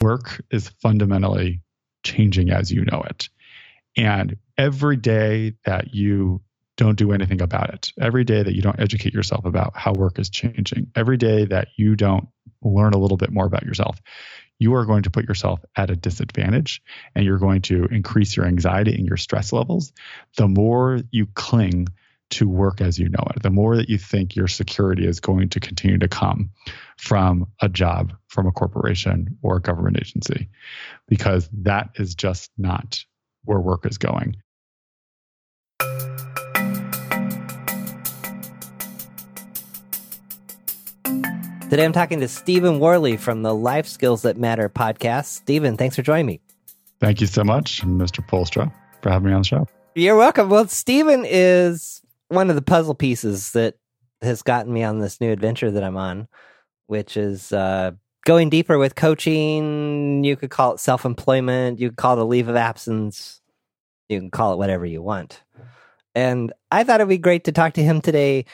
work is fundamentally changing as you know it. And every day that you don't do anything about it, every day that you don't educate yourself about how work is changing, every day that you don't learn a little bit more about yourself, you are going to put yourself at a disadvantage and you're going to increase your anxiety and your stress levels. The more you cling to work as you know it, the more that you think your security is going to continue to come from a job, from a corporation or a government agency, because that is just not where work is going. Today I'm talking to Stephen Warley from the Life Skills That Matter podcast. Stephen, thanks for joining me. Thank you so much, Mr. Poelstra, for having me on the show. You're welcome. Well, Stephen is one of the puzzle pieces that has gotten me on this new adventure that I'm on, which is uh, going deeper with coaching. You could call it self employment. You could call it a leave of absence. You can call it whatever you want. And I thought it'd be great to talk to him today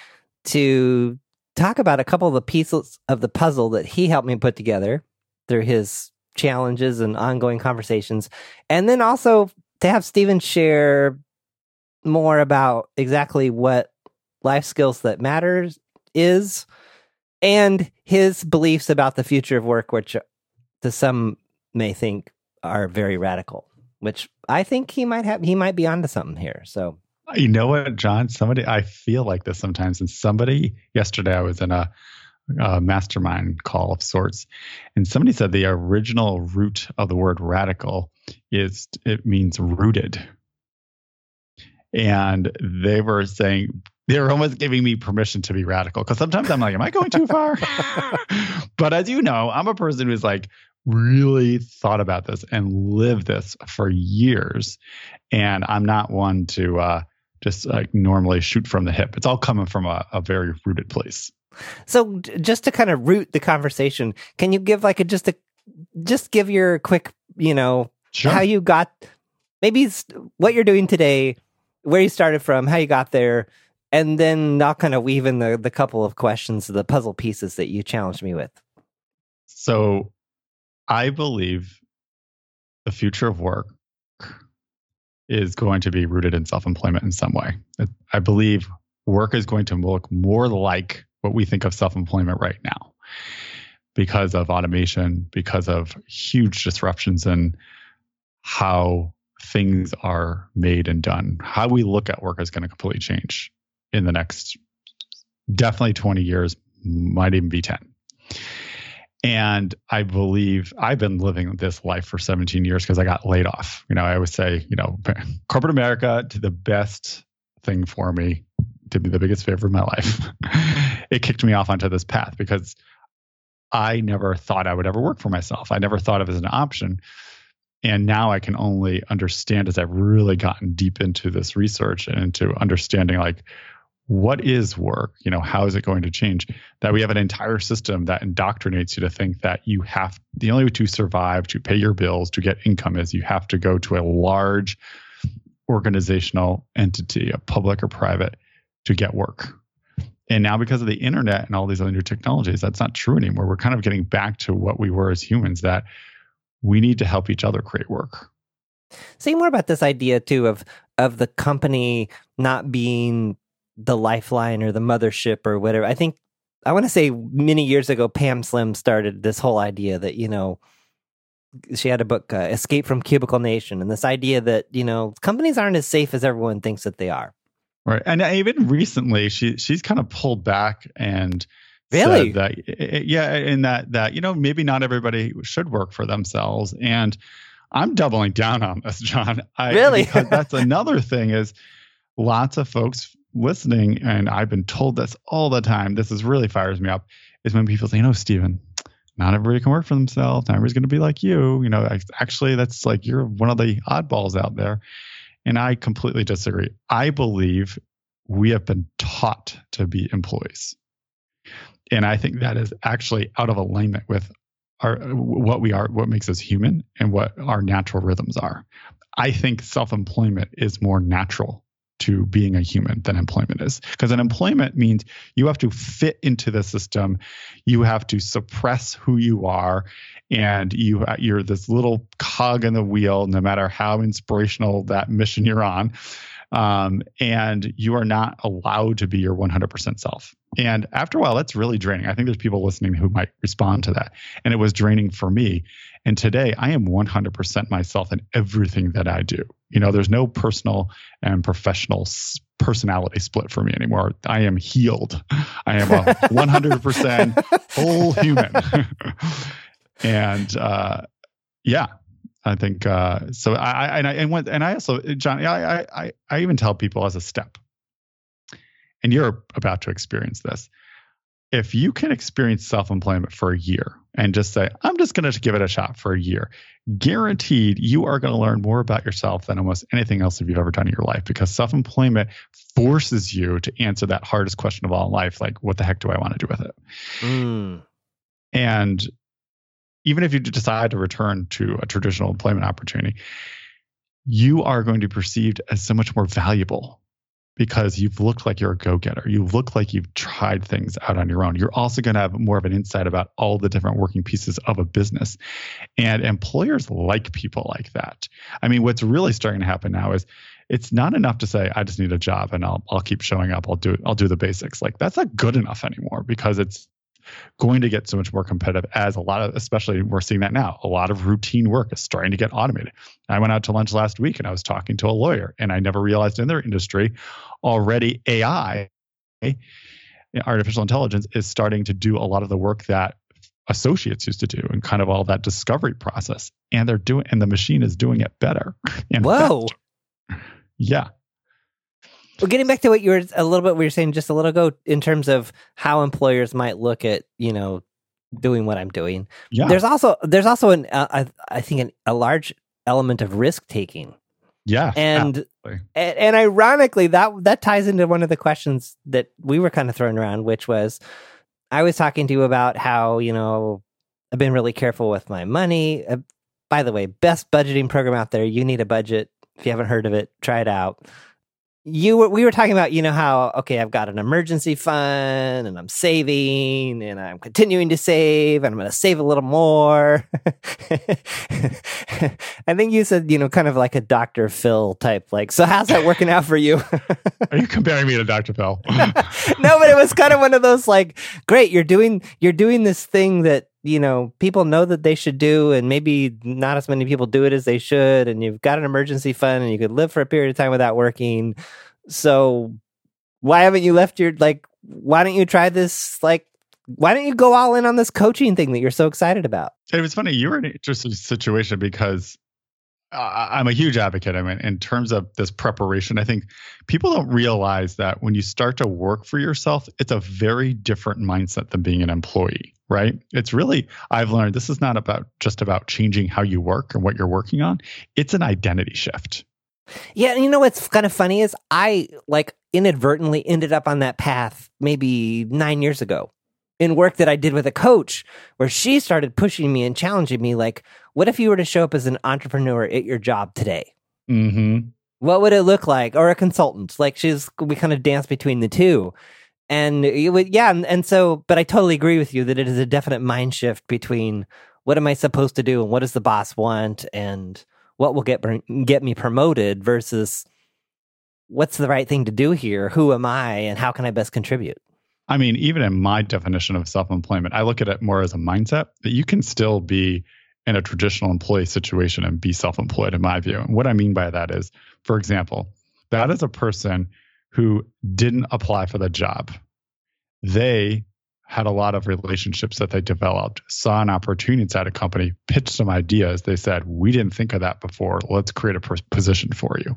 to talk about a couple of the pieces of the puzzle that he helped me put together through his challenges and ongoing conversations. And then also to have Stephen share more about exactly what life skills that matters is and his beliefs about the future of work, which uh, to some may think are very radical, which I think he might have, he might be onto something here. So uh, you know what, John? Somebody, I feel like this sometimes. And somebody, yesterday, I was in a, a, mastermind call of sorts, and somebody said the original root of the word radical is it means rooted. And they were saying, they were almost giving me permission to be radical because sometimes I'm like, am I going too far? but as you know, I'm a person who's like, really thought about this and lived this for years. And I'm not one to uh, just like normally shoot from the hip. It's all coming from a, a very rooted place. So just to kind of root the conversation, can you give like a just a just give your quick, you know, sure. how you got maybe what you're doing today, where you started from, how you got there, and then I'll kind of weave in the the couple of questions, the puzzle pieces that you challenged me with. So I believe the future of work is going to be rooted in self employment in some way. I believe work is going to look more like what we think of self employment right now because of automation, because of huge disruptions in how things are made and done. How we look at work is going to completely change in the next definitely 20 years, might even be 10. And I believe I've been living this life for 17 years because I got laid off. You know, I always say, you know, corporate America did the best thing for me, did me the biggest favor of my life. it kicked me off onto this path because I never thought I would ever work for myself. I never thought of it as an option. And now I can only understand as I've really gotten deep into this research and into understanding like what is work? You know, how is it going to change? That we have an entire system that indoctrinates you to think that you have the only way to survive, to pay your bills, to get income is you have to go to a large organizational entity, a public or private, to get work. And now, because of the internet and all these other new technologies, that's not true anymore. We're kind of getting back to what we were as humans that we need to help each other create work. Say more about this idea too of of the company not being the lifeline or the mothership or whatever. I think I want to say many years ago, Pam Slim started this whole idea that you know she had a book, uh, Escape from Cubicle Nation, and this idea that you know companies aren't as safe as everyone thinks that they are. Right, and even recently, she she's kind of pulled back and really that eh, eh, yeah, in that that you know maybe not everybody should work for themselves, and I'm doubling down on this, John. I, really, because that's another thing is lots of folks listening, and I've been told this all the time. This is really fires me up. Is when people say, "You know, Stephen, not everybody can work for themselves. Not everybody's going to be like you. You know, actually, that's like you're one of the oddballs out there." And I completely disagree. I believe we have been taught to be employees, and I think that is actually out of alignment with our what we are, what makes us human, and what our natural rhythms are. I think self-employment is more natural to being a human than employment is. Because an employment means you have to fit into the system, you have to suppress who you are, and you you're this little cog in the wheel, no matter how inspirational that mission you're on. Um, and you are not allowed to be your 100% self. And after a while, that's really draining. I think there's people listening who might respond to that. And it was draining for me. And today, I am 100% myself in everything that I do. You know, there's no personal and professional personality split for me anymore. I am healed. I am a 100% whole human. and uh, yeah, I think uh, so. I, I and I and, when, and I also John, I, I I even tell people as a step, and you're about to experience this. If you can experience self employment for a year and just say, I'm just going to give it a shot for a year, guaranteed you are going to learn more about yourself than almost anything else that you've ever done in your life because self employment forces you to answer that hardest question of all in life like, what the heck do I want to do with it? Mm. And even if you decide to return to a traditional employment opportunity, you are going to be perceived as so much more valuable because you've looked like you're a go-getter. You look like you've tried things out on your own. You're also going to have more of an insight about all the different working pieces of a business. And employers like people like that. I mean, what's really starting to happen now is it's not enough to say I just need a job and I'll I'll keep showing up. I'll do I'll do the basics. Like that's not good enough anymore because it's going to get so much more competitive as a lot of, especially we're seeing that now. A lot of routine work is starting to get automated. I went out to lunch last week and I was talking to a lawyer, and I never realized in their industry already AI, artificial intelligence, is starting to do a lot of the work that associates used to do and kind of all that discovery process. And they're doing, and the machine is doing it better. And Whoa. Faster. Yeah. Well, getting back to what you were a little bit, we were saying just a little ago in terms of how employers might look at, you know, doing what I'm doing. Yeah. There's also there's also an uh, I, I think an, a large element of risk taking. Yeah. And, and, and ironically that that ties into one of the questions that we were kind of throwing around which was I was talking to you about how, you know, I've been really careful with my money. Uh, by the way, best budgeting program out there. You need a budget. If you haven't heard of it, try it out you were we were talking about you know how okay i've got an emergency fund and i'm saving and i'm continuing to save and i'm going to save a little more. I think you said you know kind of like a dr phil type like so how's that working out for you? Are you comparing me to dr phil? No but it was kind of one of those like great you're doing you're doing this thing that you know people know that they should do and maybe not as many people do it as they should and you've got an emergency fund and you could live for a period of time without working so why haven't you left your like why don't you try this like why don't you go all in on this coaching thing that you're so excited about it was funny you were in an interesting situation because I'm a huge advocate. I mean, in terms of this preparation, I think people don't realize that when you start to work for yourself, it's a very different mindset than being an employee right? It's really, I've learned this is not about just about changing how you work and what you're working on. It's an identity shift. Yeah, And you know what's kind of funny is I like inadvertently ended up on that path maybe nine years ago in work that I did with a coach where she started pushing me and challenging me like, what if you were to show up as an entrepreneur at your job today? Mm-hmm. What would it look like? Or a consultant? Like she's, we kind of dance between the two and would, yeah, and, and so, but I totally agree with you that it is a definite mind shift between what am I supposed to do and what does the boss want and what will get get me promoted versus what's the right thing to do here? Who am I and how can I best contribute? I mean, even in my definition of self employment, I look at it more as a mindset that you can still be in a traditional employee situation and be self employed, in my view. And what I mean by that is, for example, that is a person who didn't apply for the job. They had a lot of relationships that they developed, saw an opportunity inside a company, pitched some ideas. They said, We didn't think of that before. Let's create a position for you.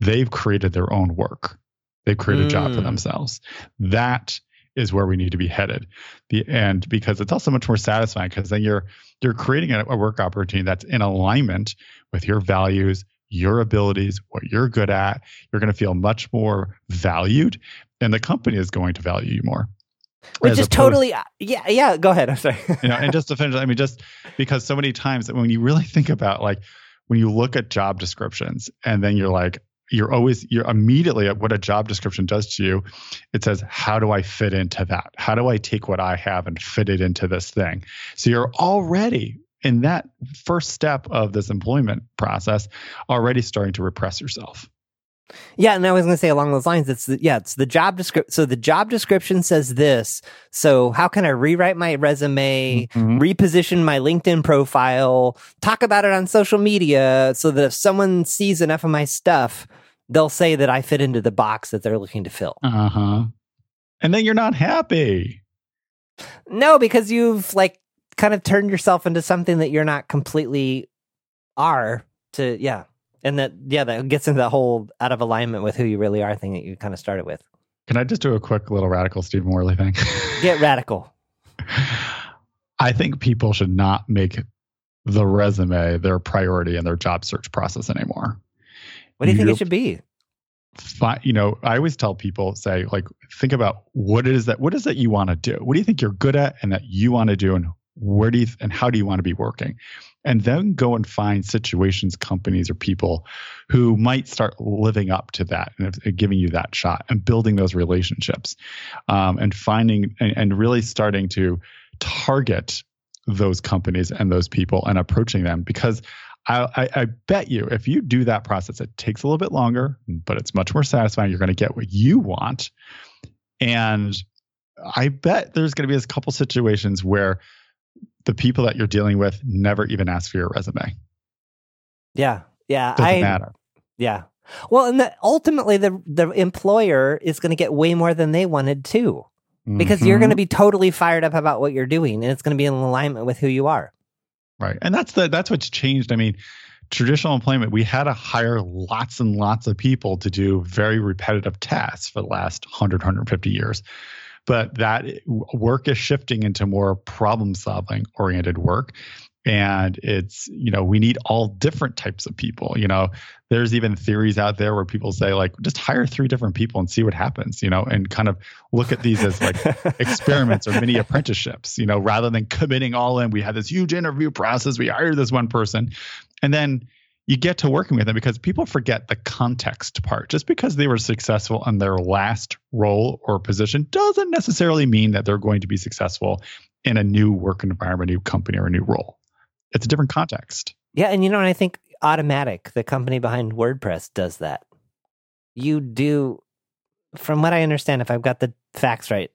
They've created their own work, they've created mm. a job for hmm. themselves. That is where we need to be headed. The and because it's also much more satisfying because then you're you're creating a, a work opportunity that's in alignment with your values, your abilities, what you're good at. You're going to feel much more valued, and the company is going to value you more. Which is opposed, totally, uh, yeah, yeah. Go ahead. I'm sorry. you know, and just to finish, I mean, just because so many times when you really think about like when you look at job descriptions and then you're like, you're always you're immediately at what a job description does to you it says how do i fit into that how do i take what i have and fit it into this thing so you're already in that first step of this employment process already starting to repress yourself yeah, and I was going to say along those lines, it's the, yeah, it's the job description. So the job description says this. So how can I rewrite my resume, mm-hmm. reposition my LinkedIn profile, talk about it on social media, so that if someone sees enough of my stuff, they'll say that I fit into the box that they're looking to fill. Uh huh. And then you're not happy. No, because you've like kind of turn yourself into something that you're not completely are. To yeah. And that yeah that gets into that whole out of alignment with who you really are thing that you kind of started with. Can i just do a quick little radical stephen Warley thing? Get radical. I think people should not make the resume their priority in their job search process anymore. What do you think it should be? fi- you know i always tell people say like think about what it is that what is that you want to do? What do you think you're good at and that you want to do and where do you and how do you want to be working and then go and find situations companies or people who might start living up to that and giving you that shot and building those relationships um, and finding and, and really starting to target those companies and those people and approaching them because I, I, I, bet you if you do that process, it takes a little bit longer, but it's much more satisfying. You're going to get what you want. And I bet there's going to be a couple situations where the people that you're dealing with never even ask for your resume. Yeah. Yeah. Doesn't I, matter. Yeah. Well, and the, ultimately, the the employer is going to get way more than they wanted too, because mm-hmm. you're going to be totally fired up about what you're doing, and it's going to be in alignment with who you are. Right, and that's the that's what's changed. I mean, traditional employment, we had to hire lots and lots of people to do very repetitive tasks for the last 100, 150 years but that work is shifting into more problem solving oriented work. And it's you know we need all different types of people. You know there's even theories out there where people say like just hire three different people and see what happens you know and kind of look at these as like experiments or mini apprenticeships you know rather than committing all in. We had this huge interview process. We hired this one person. And then you get to working with them because people forget the context part. Just because they were successful in their last role or position doesn't necessarily mean that they're going to be successful in a new work environment, a new company, or a new role. It's a different context. Yeah, and you know, I think Automattic, the company behind WordPress, does that. You do, from what I understand, if I've got the facts right,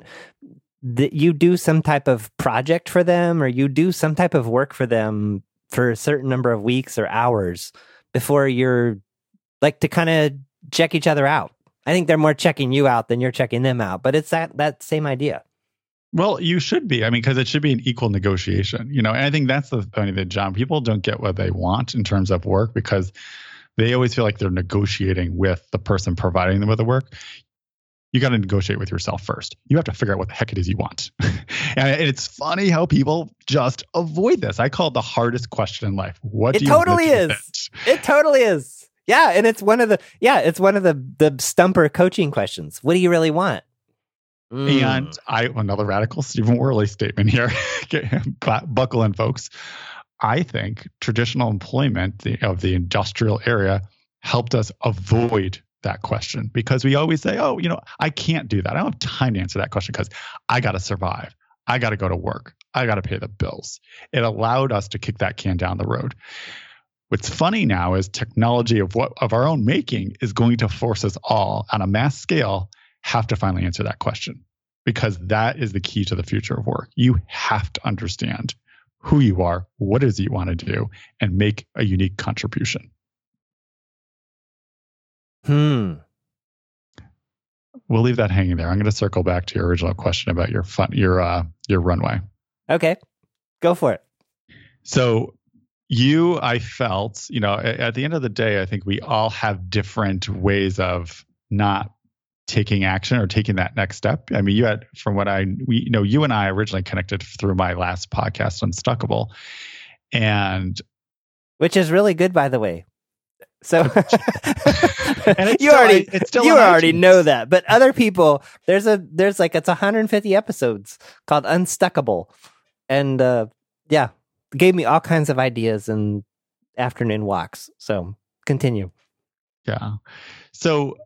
that you do some type of project for them or you do some type of work for them for a certain number of weeks or hours before you're like to kind of check each other out. I think they're more checking you out than you're checking them out, but it's that that same idea. Well, you should be. I mean, because it should be an equal negotiation, you know. And I think that's the funny that John people don't get what they want in terms of work because they always feel like they're negotiating with the person providing them with the work you got to negotiate with yourself first. You have to figure out what the heck it is you want. and it's funny how people just avoid this. I call it the hardest question in life. What it do you totally is. It totally is. Yeah, and it's one of the yeah, it's one of the the stumper coaching questions. What do you really want? Mm. And I another radical Stephen Warley statement here. Buckle in, folks. I think traditional employment of the industrial area helped us avoid that question because we always say, oh, you know, I can't do that. I don't have time to answer that question because I got to survive. I got to go to work. I got to pay the bills. It allowed us to kick that can down the road. What's funny now is technology of what of our own making is going to force us all on a mass scale have to finally answer that question because that is the key to the future of work. You have to understand who you are, what is it you want to do, and make a unique contribution. Hmm. We'll leave that hanging there. I'm going to circle back to your original question about your fun, your uh, your runway. Okay, go for it. So you, I felt, you know, at the end of the day, I think we all have different ways of not taking action or taking that next step. I mean, you had, from what I, we, you know, you and I originally connected through my last podcast, Unstuckable, and which is really good, by the way. So and you still, already still you already know that, but other people there's a there's like it's 150 episodes called Unstuckable, and uh, yeah, gave me all kinds of ideas and afternoon walks. So continue. Yeah. So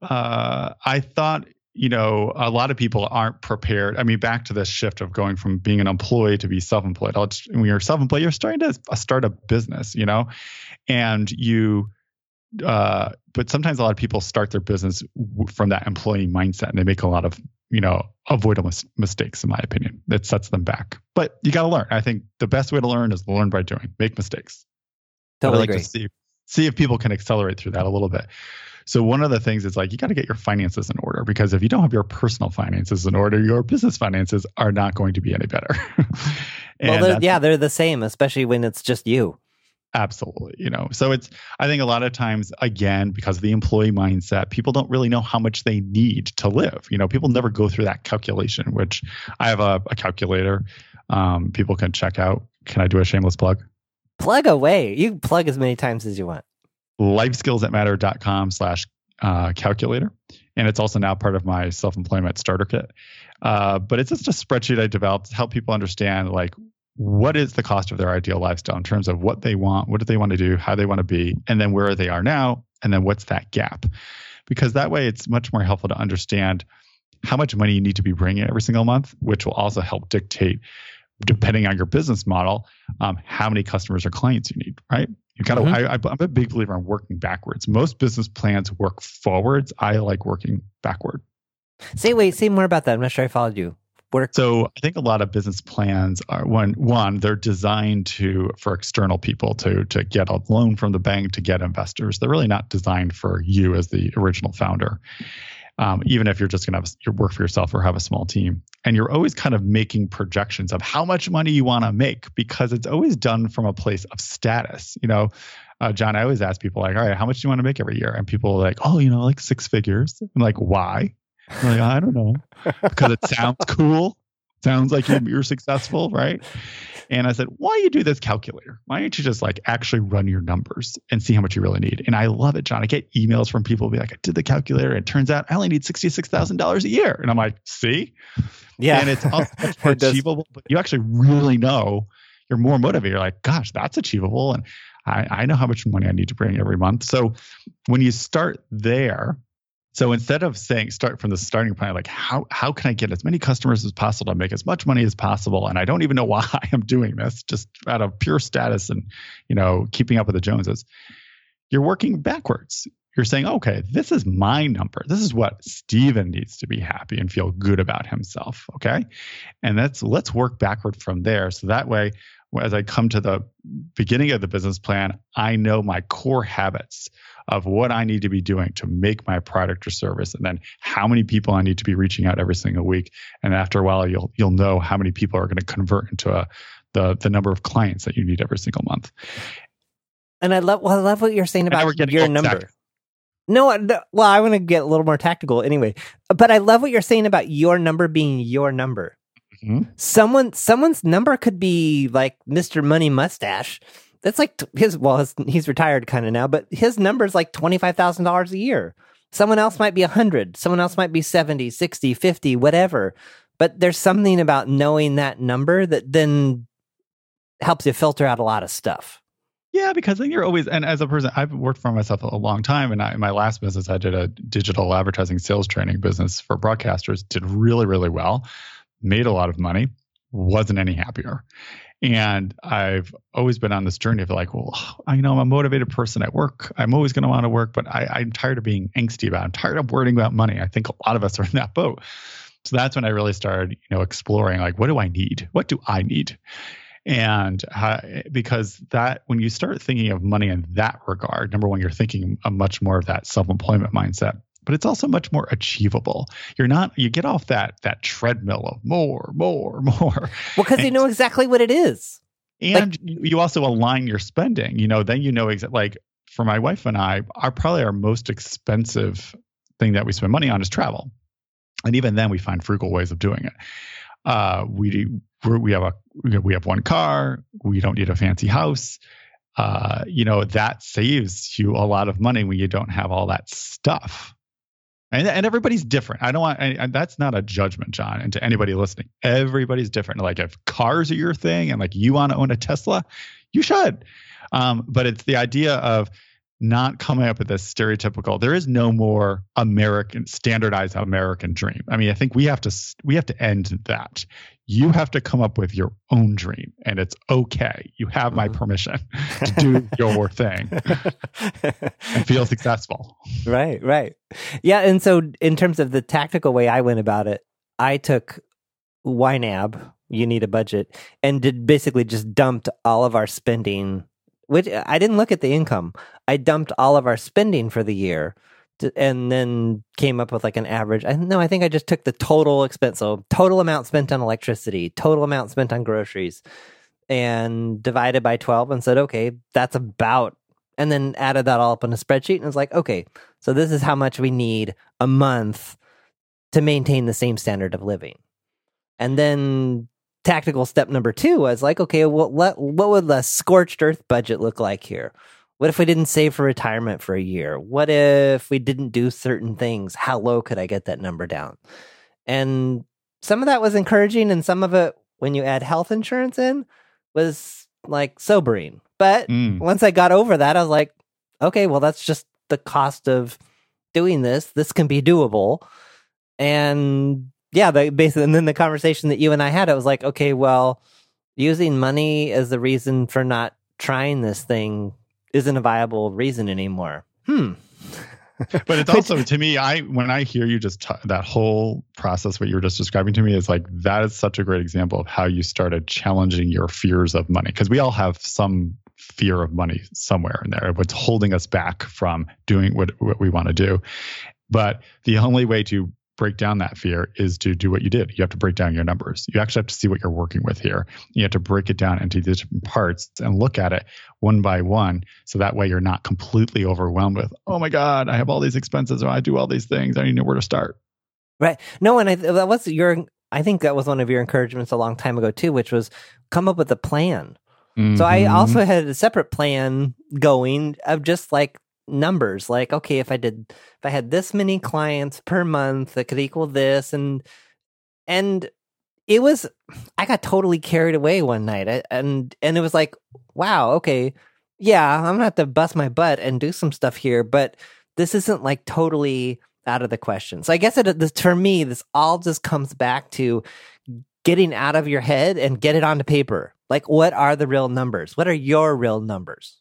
uh, I thought, you know, a lot of people aren't prepared. I mean, back to this shift of going from being an employee to be self-employed. When you're self-employed, you're starting to start a business, you know, and you. Uh, but sometimes a lot of people start their business from that employee mindset, and they make a lot of, you know, avoidable mistakes. In my opinion, that sets them back. But you got to learn. I think the best way to learn is learn by doing. Make mistakes. Totally like agree. to see see if people can accelerate through that a little bit. So one of the things is like you got to get your finances in order because if you don't have your personal finances in order, your business finances are not going to be any better. well, they're, yeah, they're the same, especially when it's just you. Absolutely, you know. So it's I think a lot of times again because of the employee mindset, people don't really know how much they need to live. You know, people never go through that calculation, which I have a, a calculator. Um, people can check out. Can I do a shameless plug? Plug away. You can plug as many times as you want lifeskillsthatmatter.com slash uh, calculator. And it's also now part of my self-employment starter kit. Uh, but it's just a spreadsheet I developed to help people understand like what is the cost of their ideal lifestyle in terms of what they want, what do they want to do, how they want to be, and then where they are now, and then what's that gap. Because that way it's much more helpful to understand how much money you need to be bringing every single month, which will also help dictate depending on your business model, um, how many customers or clients you need, right? You got to. Mm-hmm. I, I'm a big believer in working backwards. Most business plans work forwards. I like working backward. Say wait. Say more about that. I'm not sure I followed you. Work. So I think a lot of business plans are one. One, they're designed to for external people to to get a loan from the bank to get investors. They're really not designed for you as the original founder um, even if you're just going to have your work for yourself or have a small team. And you're always kind of making projections of how much money you want to make because it's always done from a place of status. You know, uh, John, I always ask people like, all right, how much do you want to make every year? And people are like, oh, you know, like six figures. I'm like, why? I'm like, I don't know, because it sounds cool. Sounds like you're, you're successful, right? And I said, why you do this calculator? Why don't you just like actually run your numbers and see how much you really need? And I love it, John. I get emails from people be like, I did the calculator. And it turns out I only need $66,000 a year. And I'm like, see? Yeah. And it's also much more achievable, but you actually really know you're more motivated. You're like, gosh, that's achievable. And I, I know how much money I need to bring every month. So when you start there, so instead of saying start from the starting point, like how how can I get as many customers as possible to make as much money as possible, and I don't even know why I'm doing this, just out of pure status and you know keeping up with the Joneses. You're working backwards. You're saying, okay, this is my number. This is what Stephen needs to be happy and feel good about himself. Okay, and that's let's work backward from there. So that way, as I come to the beginning of the business plan, I know my core habits of what I need to be doing to make my product or service, and then how many people I need to be reaching out every single week. And after a while, you'll you'll know how many people are going to convert into a the the number of clients that you need every single month. And I love well, I love what you're saying about your number. No, no, well, I want to get a little more tactical anyway. But I love what you're saying about your number being your number. Mm-hmm. Someone someone's number could be like Mr. Money Mustache that's like his well his, he's retired kind of now but his number is like $25000 a year someone else might be 100 someone else might be 70 60 50 whatever but there's something about knowing that number that then helps you filter out a lot of stuff yeah, because then you're always, and as a person, I've worked for myself a long time. And I, in my last business, I did a digital advertising sales training business for broadcasters, did really, really well, made a lot of money, wasn't any happier. And I've always been on this journey of like, well, I know I'm a motivated person at work. I'm always going to want to work, but I, I'm tired of being angsty about it. I'm tired of worrying about money. I think a lot of us are in that boat. So that's when I really started, you know, exploring like, what do I need? What do I need? And uh, because that, when you start thinking of money in that regard, number one, you're thinking a much more of that self-employment mindset but it's also much more achievable. You're not you get off that that treadmill of more, more, more. Well, because you know exactly what it is. And like, you also align your spending. You know, then you know exactly like for my wife and I, our probably our most expensive thing that we spend money on is travel. And even then we find frugal ways of doing it. Uh, we we have a we have one car. We don't need a fancy house. Uh, you know that saves you a lot of money when you don't have all that stuff and, and everybody's different. I don't want, and that's not a judgment, John, and to anybody listening. Everybody's different. Like if cars are your thing and like you want to own a Tesla, you should. Um, but it's the idea of not coming up with this stereotypical there is no more american standardized american dream i mean i think we have to we have to end that you have to come up with your own dream and it's okay you have my mm-hmm. permission to do your thing and feel successful right right yeah and so in terms of the tactical way i went about it i took ynab you need a budget and did basically just dumped all of our spending which I didn't look at the income. I dumped all of our spending for the year and then came up with like an average. I no, I think I just took the total expense. So total amount spent on electricity, total amount spent on groceries and divided by 12 and said, okay, that's about, and then added that all up in a spreadsheet and was like, okay, so this is how much we need a month to maintain the same standard of living. And then tactical step number two was like, okay, well, what what would the scorched earth budget look like here? What if we didn't save for retirement for a year? What if we didn't do certain things? How low could I get that number down? And some of that was encouraging, and some of it, when you add health insurance in, was like sobering. But mm. once I got over that, I was like, okay, well, that's just the cost of doing this. This can be doable. And yeah, the, basically, and then the conversation that you and I had, I was like, okay, well, using money as the reason for not trying this thing isn't a viable reason anymore. Hmm. but it's also to me i when i hear you just t- that whole process what you were just describing to me is like that is such a great example of how you started challenging your fears of money because we all have some fear of money somewhere in there what's holding us back from doing what, what we want to do but the only way to break down that fear is to do what you did. You have to break down your numbers. You actually have to see what you're working with here. You have to break it down into the different parts and look at it one by one. So that way you're not completely overwhelmed with, oh my God, I have all these expenses or I do all these things. I don't even know where to start. Right. No, and I, that was your, I think that was one of your encouragements a long time ago too, which was come up with a plan. Mm-hmm. So I mm-hmm. also had a separate plan going of just like numbers like okay if i did if i had this many clients per month that could equal this and and it was i got totally carried away one night and and it was like wow okay yeah i'm gonna have to bust my butt and do some stuff here but this isn't like totally out of the question. So i guess it this, for me this all just comes back to getting out of your head and get it onto paper. Like what are the real numbers? What are your real numbers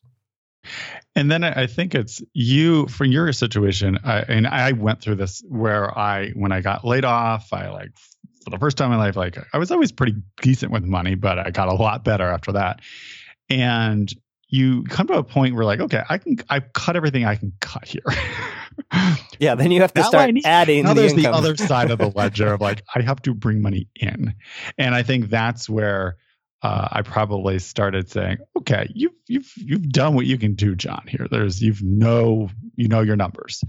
and then I think it's you for your situation. I, and I went through this where I, when I got laid off, I like for the first time in my life, like I was always pretty decent with money, but I got a lot better after that. And you come to a point where like, okay, I can, I've cut everything I can cut here. yeah, then you have to now start need, adding. Now the there's income. the other side of the ledger of like, I have to bring money in, and I think that's where uh, I probably started saying, "Okay, you've you've you've done what you can do, John. Here, there's you've know you know your numbers,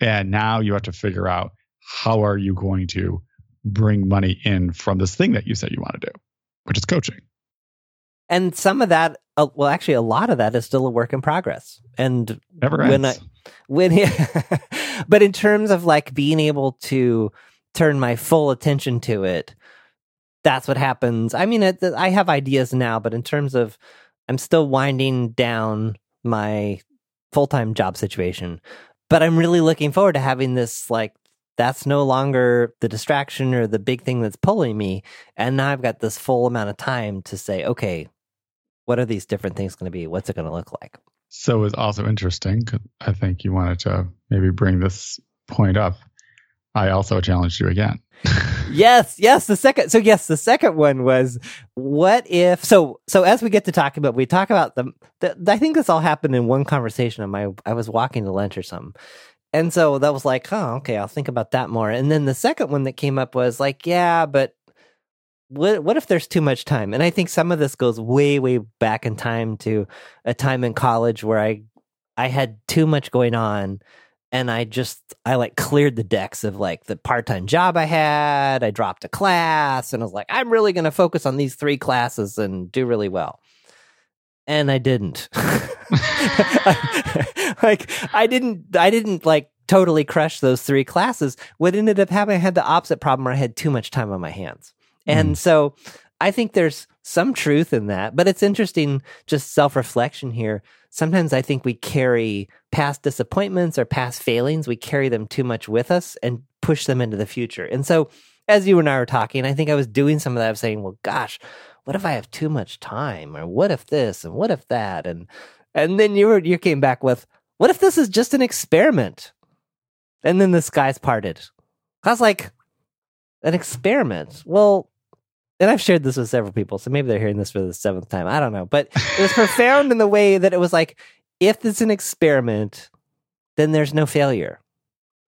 and now you have to figure out how are you going to bring money in from this thing that you said you want to do, which is coaching." And some of that, uh, well, actually, a lot of that is still a work in progress. And never ends. when I, when, but in terms of like being able to turn my full attention to it that's what happens. I mean, it, I have ideas now, but in terms of, I'm still winding down my full time job situation. But I'm really looking forward to having this like that's no longer the distraction or the big thing that's pulling me. And now I've got this full amount of time to say, okay, what are these different things going to be? What's it going to look like? So it's also interesting. I think you wanted to maybe bring this point up. I also challenged you again. yes, yes. The second, so yes, the second one was what if? So, so as we get to talk about, we talk about the, the. I think this all happened in one conversation. On my, I was walking to lunch or something, and so that was like, oh, okay, I'll think about that more. And then the second one that came up was like, yeah, but what what if there's too much time? And I think some of this goes way, way back in time to a time in college where I I had too much going on and I just I like cleared the decks of like the part-time job I had. I dropped a class and I was like, I'm really going to focus on these three classes and do really well. And I didn't. like I didn't I didn't like totally crush those three classes. What ended up happening I had the opposite problem where I had too much time on my hands. And mm. so I think there's some truth in that, but it's interesting just self reflection here. Sometimes I think we carry past disappointments or past failings, we carry them too much with us and push them into the future. And so, as you and I were talking, I think I was doing some of that of saying, well, gosh, what if I have too much time? Or what if this and what if that? And and then you were you came back with, what if this is just an experiment? And then the skies parted. I was like, an experiment. Well, and I've shared this with several people, so maybe they're hearing this for the seventh time. I don't know. But it was profound in the way that it was like, if it's an experiment, then there's no failure.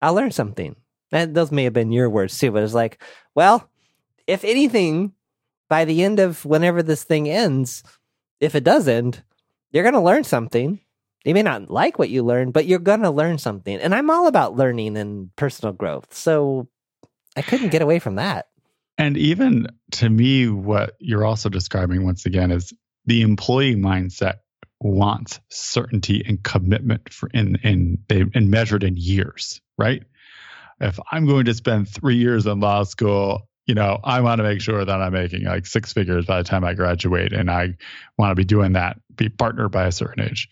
I'll learn something. And those may have been your words too, but it's like, well, if anything, by the end of whenever this thing ends, if it does end, you're going to learn something. You may not like what you learn, but you're going to learn something. And I'm all about learning and personal growth. So I couldn't get away from that. And even to me, what you're also describing once again is the employee mindset wants certainty and commitment for in in and measured in years, right? If I'm going to spend three years in law school, you know, I want to make sure that I'm making like six figures by the time I graduate, and I want to be doing that, be partnered by a certain age.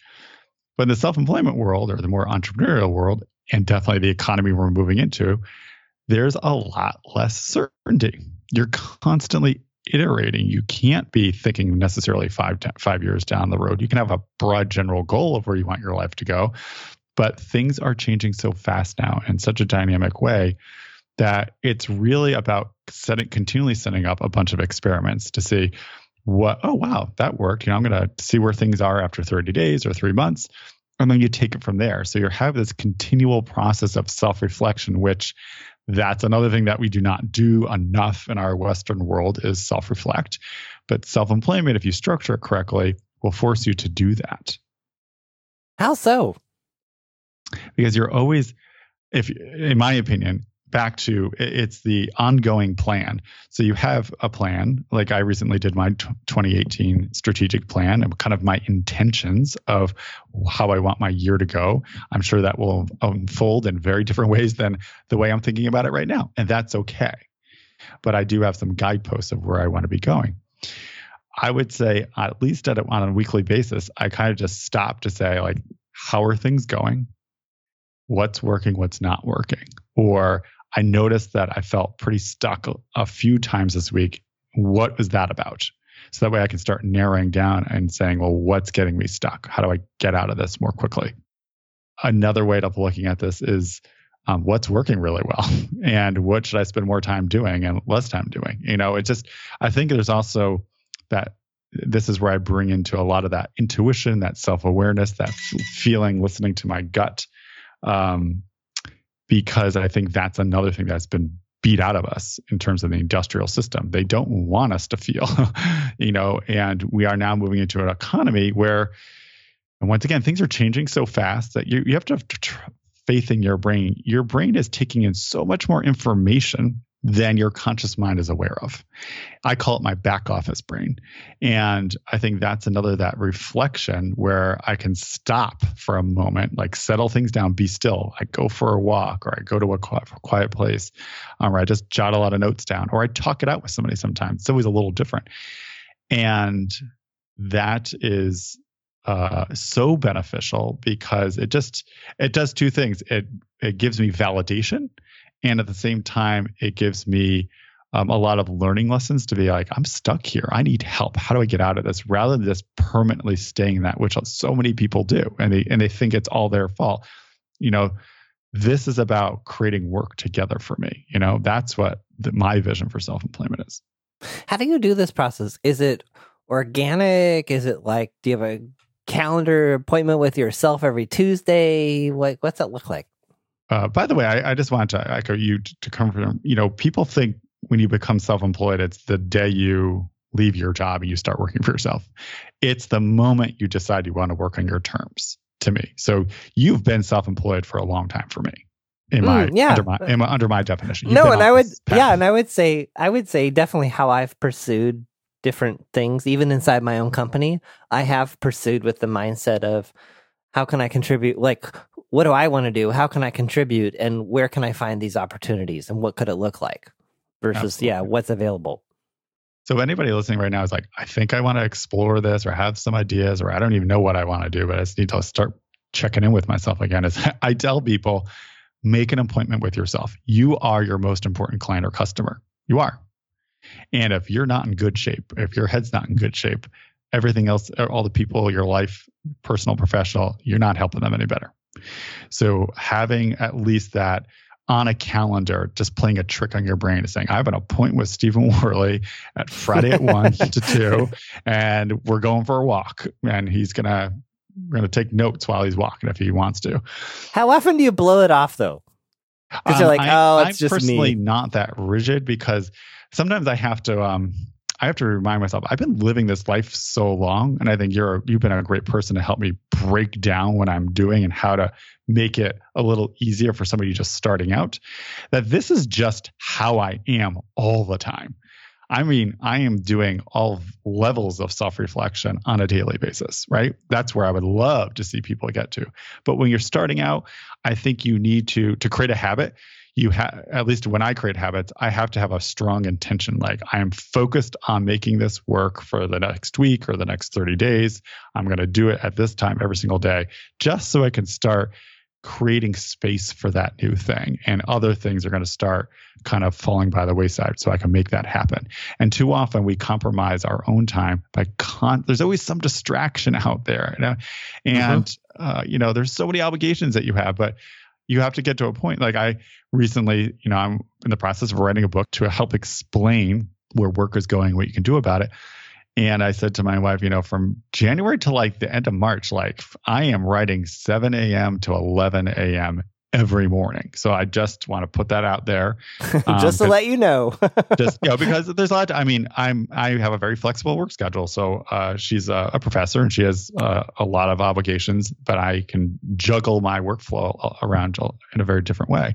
But in the self-employment world or the more entrepreneurial world, and definitely the economy we're moving into, there's a lot less certainty you're constantly iterating. You can't be thinking necessarily five five years down the road. You can have a broad general goal of where you want your life to go, but things are changing so fast now in such a dynamic way that it's really about setting continually setting up a bunch of experiments to see what oh wow that worked you know i'm going to see where things are after 30 days or 3 months and then you take it from there so you have this continual process of self-reflection which that's another thing that we do not do enough in our Western world is self reflect. But self employment, if you structure it correctly, will force you to do that. How so? Because you're always, if in my opinion, back to it's the ongoing plan. So you have a plan, like I recently did my 2018 strategic plan and kind of my intentions of how I want my year to go. I'm sure that will unfold in very different ways than the way I'm thinking about it right now. And that's okay. But I do have some guideposts of where I want to be going. I would say, at least at a, on a weekly basis, I kind of just stop to say, like, how are things going? What's working? What's not working? Or I noticed that I felt pretty stuck a few times this week. What was that about? So that way I can start narrowing down and saying, well, what's getting me stuck? How do I get out of this more quickly? Another way of looking at this is um, what's working really well and what should I spend more time doing and less time doing? You know, it just, I think there's also that this is where I bring into a lot of that intuition, that self awareness, that f- feeling, listening to my gut. Um, because I think that's another thing that's been beat out of us in terms of the industrial system. They don't want us to feel, you know, and we are now moving into an economy where, and once again, things are changing so fast that you, you have to have faith in your brain. Your brain is taking in so much more information than your conscious mind is aware of. I call it my back office brain. And I think that's another that reflection where I can stop for a moment, like settle things down, be still. I go for a walk or I go to a quiet place um, or I just jot a lot of notes down or I talk it out with somebody sometimes. It's always a little different. And that is uh, so beneficial because it just it does two things. It it gives me validation and at the same time it gives me um, a lot of learning lessons to be like i'm stuck here. I need help. How do i get out of this? Rather than just permanently staying in that which so many people do and they and they think it's all their fault. You know this is about creating work together for me. You know that's what the, my vision for self-employment is. How do you do this process? Is it organic? Is it like do you have a calendar appointment with yourself every tuesday? What, what's that look like uh, by the way, I, I, just want to echo you to, to confirm. You know, people think when you become self-employed, it's the day you leave your job and you start working for yourself. It's the moment you decide you want to work on your terms. To me, so you've been self-employed for a long time for me. In my, mm, yeah. under my, in my under my definition. You've no, and I would yeah, and I would say I would say definitely how I've pursued different things, even inside my own company. I have pursued with the mindset of how can I contribute? Like, what do I want to do? How can I contribute? And where can I find these opportunities? And what could it look like? Versus, Absolutely. yeah, what's available. So anybody listening right now is like, I think I want to explore this or have some ideas or I don't even know what I want to do, but I just need to start checking in with myself again. Is I tell people, make an appointment with yourself. You are your most important client or customer. You are. And if you're not in good shape, if your head's not in good shape, everything else, all the people, your life, personal, professional, you're not helping them any better. So having at least that on a calendar, just playing a trick on your brain and saying, I have an appointment with Stephen Warley at Friday at one to two, and we're going for a walk. And he's gonna we're gonna take notes while he's walking if he wants to. How often do you blow it off though? Because um, you're like, oh, I, it's I'm just personally me. not that rigid because sometimes I have to um I have to remind myself I've been living this life so long, and I think you're you've been a great person to help me break down what I'm doing and how to make it a little easier for somebody just starting out. That this is just how I am all the time. I mean, I am doing all levels of self reflection on a daily basis, right? That's where I would love to see people get to. But when you're starting out, I think you need to to create a habit you have at least when i create habits i have to have a strong intention like i am focused on making this work for the next week or the next 30 days i'm going to do it at this time every single day just so i can start creating space for that new thing and other things are going to start kind of falling by the wayside so i can make that happen and too often we compromise our own time by con there's always some distraction out there you know? and mm-hmm. uh, you know there's so many obligations that you have but you have to get to a point like i recently you know i'm in the process of writing a book to help explain where work is going what you can do about it. And i said to my wife you know from january to like the end of march like i am writing 7 a.m to 11 a.m every morning. So I just want to put that out there, um, just to let you know. just you know, because there's a lot. I mean, I'm I have a very flexible work schedule. So uh, she's a, a, professor and she has uh, a lot of obligations, but I can juggle my workflow around in a very different way.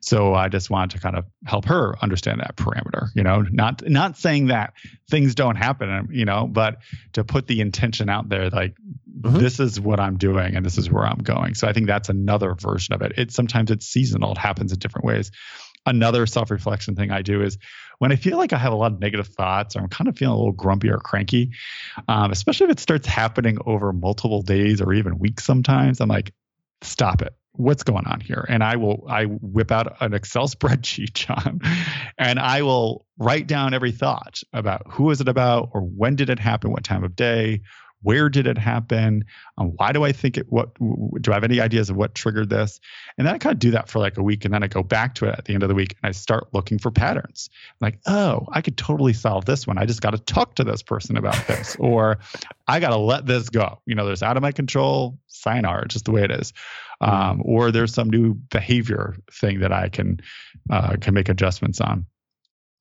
So I just wanted to kind of help her understand that parameter. You know, not not saying that things don't happen, you know, but to put the intention out there, like mm-hmm. this is what I'm doing and this is where I'm going. So I think that's another version of it. It sometimes it's seasonal. It happens in different ways. Another self-reflection thing I do is when I feel like I have a lot of negative thoughts or I'm kind of feeling a little grumpy or cranky, um, especially if it starts happening over multiple days or even weeks sometimes, I'm like, stop it what's going on here and i will i whip out an excel spreadsheet john and i will write down every thought about who is it about or when did it happen what time of day where did it happen? Um, why do I think it? What do I have any ideas of what triggered this? And then I kind of do that for like a week, and then I go back to it at the end of the week, and I start looking for patterns. I'm like, oh, I could totally solve this one. I just got to talk to this person about this, or I got to let this go. You know, there's out of my control. Sayonara, just the way it is. Mm-hmm. Um, or there's some new behavior thing that I can uh, can make adjustments on.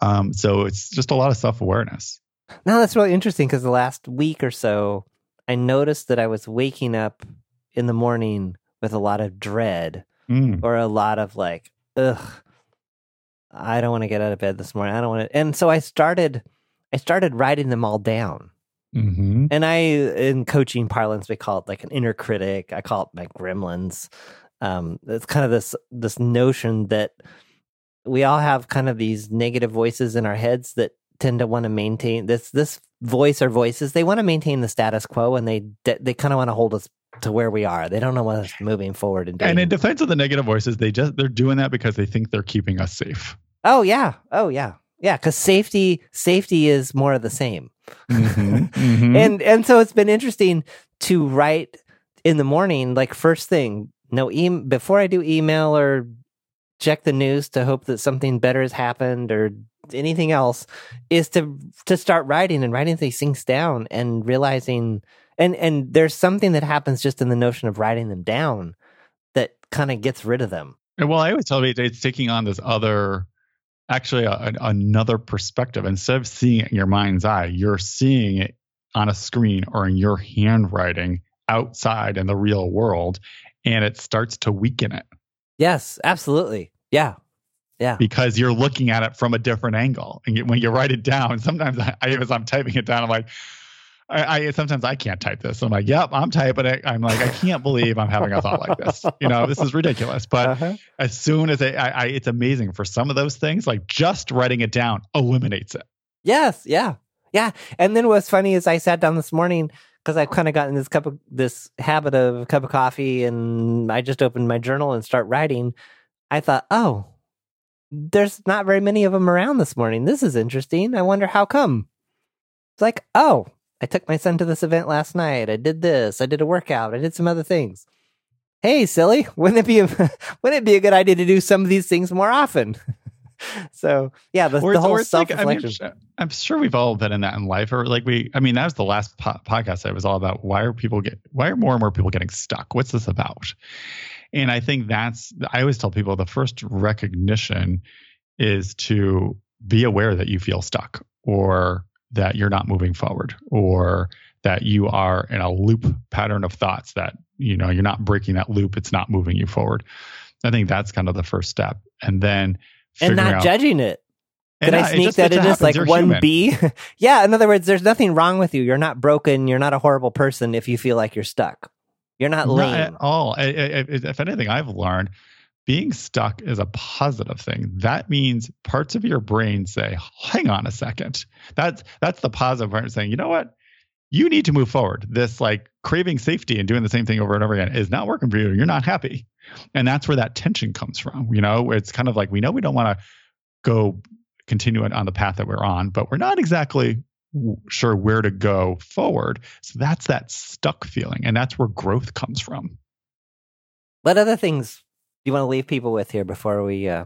Um, so it's just a lot of self awareness. Now that's really interesting because the last week or so, I noticed that I was waking up in the morning with a lot of dread mm. or a lot of like, ugh, I don't want to get out of bed this morning. I don't want to. And so I started, I started writing them all down. Mm-hmm. And I, in coaching parlance, we call it like an inner critic. I call it my gremlins. Um, it's kind of this this notion that we all have kind of these negative voices in our heads that tend to want to maintain this this voice or voices. They want to maintain the status quo, and they they kind of want to hold us to where we are. They don't know us moving forward. And, and in defense of the negative voices, they just they're doing that because they think they're keeping us safe. Oh yeah, oh yeah, yeah. Because safety safety is more of the same. Mm-hmm, mm-hmm. and and so it's been interesting to write in the morning, like first thing. No, e- before I do email or check the news to hope that something better has happened or anything else is to to start writing and writing these things down and realizing and and there's something that happens just in the notion of writing them down that kind of gets rid of them. Well i always tell people it's taking on this other actually a, a, another perspective. Instead of seeing it in your mind's eye you're seeing it on a screen or in your handwriting outside in the real world and it starts to weaken it yes absolutely yeah yeah. Because you're looking at it from a different angle. And you, when you write it down, sometimes I, as I'm typing it down, I'm like, I, I, sometimes I can't type this. I'm like, yep, I'm typing it. I'm like, I can't believe I'm having a thought like this. You know, this is ridiculous. But uh-huh. as soon as I, I, it's amazing for some of those things, like just writing it down eliminates it. Yes, yeah, Yeah. And then what's funny is I sat down this morning because I've kind of gotten this cup of this habit of a cup of coffee and I just opened my journal and start writing. I thought, oh, there's not very many of them around this morning. This is interesting. I wonder how come. It's like, oh, I took my son to this event last night. I did this. I did a workout. I did some other things. Hey, silly, wouldn't it be a, wouldn't it be a good idea to do some of these things more often? so yeah, the, Or the whole or it's like, self I mean, I'm sure we've all been in that in life, or like we. I mean, that was the last po- podcast. That was all about why are people get why are more and more people getting stuck? What's this about? And I think that's. I always tell people the first recognition is to be aware that you feel stuck, or that you're not moving forward, or that you are in a loop pattern of thoughts that you know you're not breaking that loop. It's not moving you forward. I think that's kind of the first step, and then and not out- judging it. And I sneak just- that it in as like one human. B? yeah. In other words, there's nothing wrong with you. You're not broken. You're not a horrible person if you feel like you're stuck. You're not Not lame. at all. I- I- I- if anything, I've learned being stuck is a positive thing. That means parts of your brain say, "Hang on a second. That's that's the positive part. Saying, you know what, you need to move forward. This like craving safety and doing the same thing over and over again is not working for you. You're not happy, and that's where that tension comes from. You know, it's kind of like we know we don't want to go continue on the path that we're on, but we're not exactly sure where to go forward. So that's that stuck feeling, and that's where growth comes from. What other things do you want to leave people with here before we uh,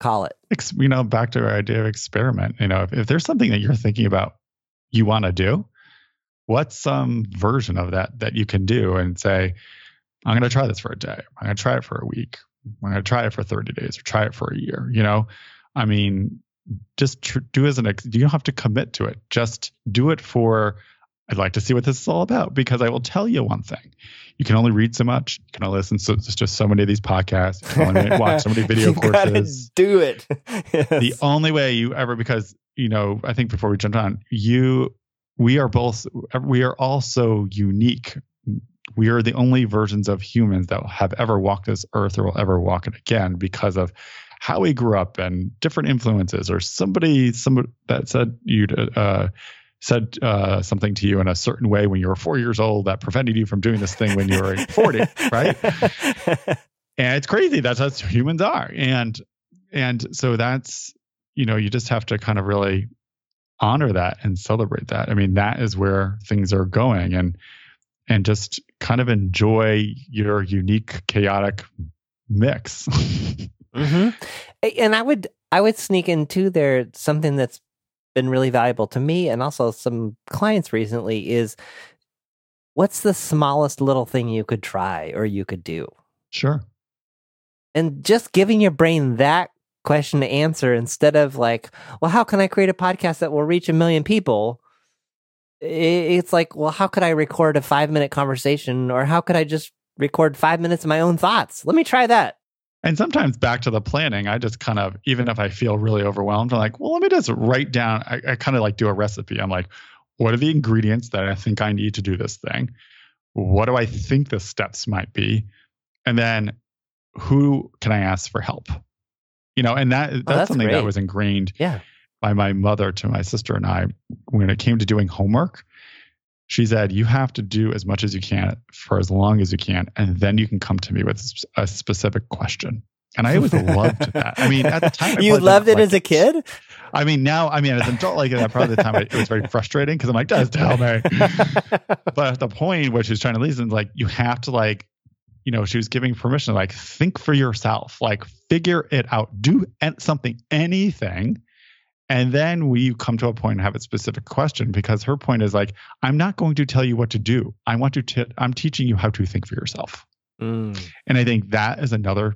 call it? you know, back to our idea of experiment. You know, if, if there's something that you're thinking about you want to do, what's some version of that that you can do and say, I'm going to try this for a day. I'm going to try it for a week. I'm going to try it for 30 days or try it for a year. You know, I mean, just tr- do as an, ex- you don't have to commit to it. Just do it for, I'd like to see what this is all about because I will tell you one thing. You can only read so much. You can only listen to just so many of these podcasts. You can only watch so many video courses do it. the only way you ever because you know i think before we jumped on you we are both we are all so unique. We are the only versions of humans that have ever walked this earth or will ever walk it again because of how we grew up and different influences. Or somebody somebody that said you uh said uh, something to you in a certain way when you were four years old that prevented you from doing this thing when you were 40 right? And it's crazy that's how humans are. And and so that's you know you just have to kind of really honor that and celebrate that. I mean that is where things are going. And and just kind of enjoy your unique chaotic mix. Hmm And I would I would sneak in too there something that's been really valuable to me and also some clients recently is what's the smallest little thing you could try or you could do? sure. And just giving your brain that question to answer instead of like, well, how can I create a podcast that will reach a million people? It's like, well, how could I record a five minute conversation or how could I just record five minutes of my own thoughts? Let me try that. And sometimes back to the planning, I just kind of, even if I feel really overwhelmed, I'm like, well, let me just write down. I, I kind of like do a recipe. I'm like, what are the ingredients that I think I need to do this thing? What do I think the steps might be? And then who can I ask for help? You know, and that that's, Oh, that's something great. that was ingrained Yeah. by my mother to my sister and I when it came to doing homework. She said, You have to do as much as you can for as long as you can, and then you can come to me with a specific question. And I always loved that. I mean, at the time, I you loved it as a kid? I mean, now, I mean, as an adult, like that, probably the time it, it was very frustrating because I'm like, just tell me. but at the point where she was trying to lead, listen, like, you have to, like, you know, she was giving permission, like, think for yourself, like, figure it out, do something, anything. And then we come to a point and have a specific question because her point is like, I'm not going to tell you what to do. I want to, t- I'm teaching you how to think for yourself. Mm. And I think that is another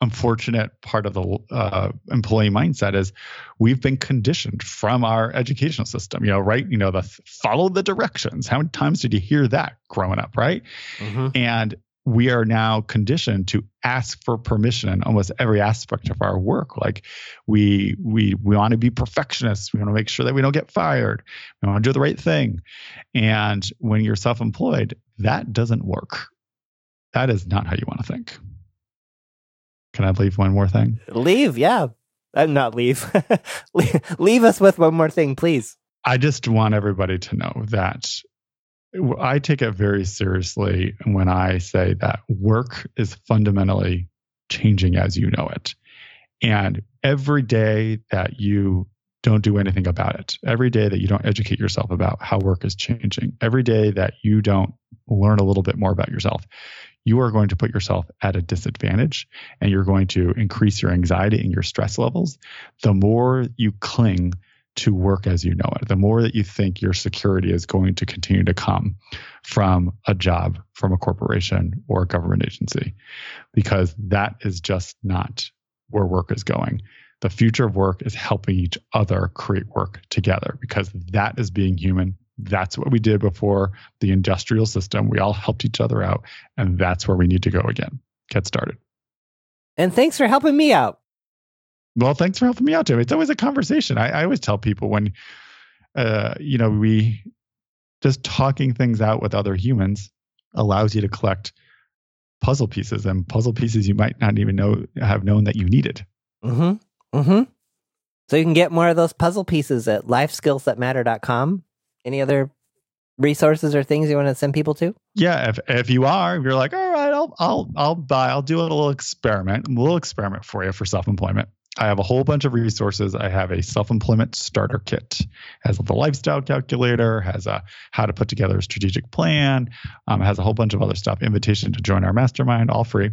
unfortunate part of the uh, employee mindset is we've been conditioned from our educational system, you know, right? You know, the follow the directions. How many times did you hear that growing up, right? Mhm. And we are now conditioned to ask for permission in almost every aspect of our work. Like we we we want to be perfectionists. We want to make sure that we don't get fired. We want to do the right thing. And when you're self-employed, that doesn't work. That is not how you want to think. Can I leave one more thing? Leave, yeah. Uh, not leave. leave. Leave us with one more thing, please. I just want everybody to know that I take it very seriously when I say that work is fundamentally changing as you know it. And every day that you don't do anything about it, every day that you don't educate yourself about how work is changing, every day that you don't learn a little bit more about yourself, you are going to put yourself at a disadvantage and you're going to increase your anxiety and your stress levels. The more you cling to work as you know it, the more that you think your security is going to continue to come from a job, from a corporation or a government agency, because that is just not where work is going. The future of work is helping each other create work together because that is being human. That's what we did before the industrial system. We all helped each other out, and that's where we need to go again. Get started. And thanks for helping me out. Well, thanks for helping me out, Tim. It's always a conversation. I, I always tell people when, uh, you know, we just talking things out with other humans allows you to collect puzzle pieces and puzzle pieces you might not even know have known that you needed. Mm-hmm. Mm-hmm. So you can get more of those puzzle pieces at lifeskillsthatmatter.com. Any other resources or things you want to send people to? Yeah, if if you are, if you're like, all right, I'll I'll I'll buy, I'll do a little experiment, a little experiment for you for self-employment. I have a whole bunch of resources. I have a self-employment starter kit, has the lifestyle calculator, has a how to put together a strategic plan, um, has a whole bunch of other stuff. Invitation to join our mastermind, all free.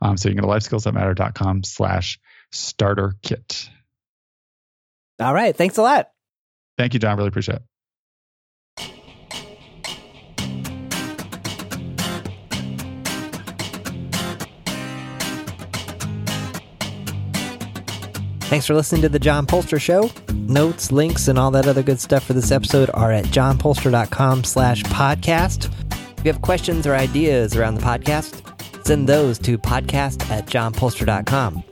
Um, so you can go to lifeskillsthatmatter.com slash starter kit. All right. Thanks a lot. Thank you, John. Really appreciate it. Thanks for listening to The John Poelstra Show. Notes, links, and all that other good stuff for this episode are at johnpoelstra.com slash podcast. If you have questions or ideas around the podcast, send those to podcast at johnpoelstra.com.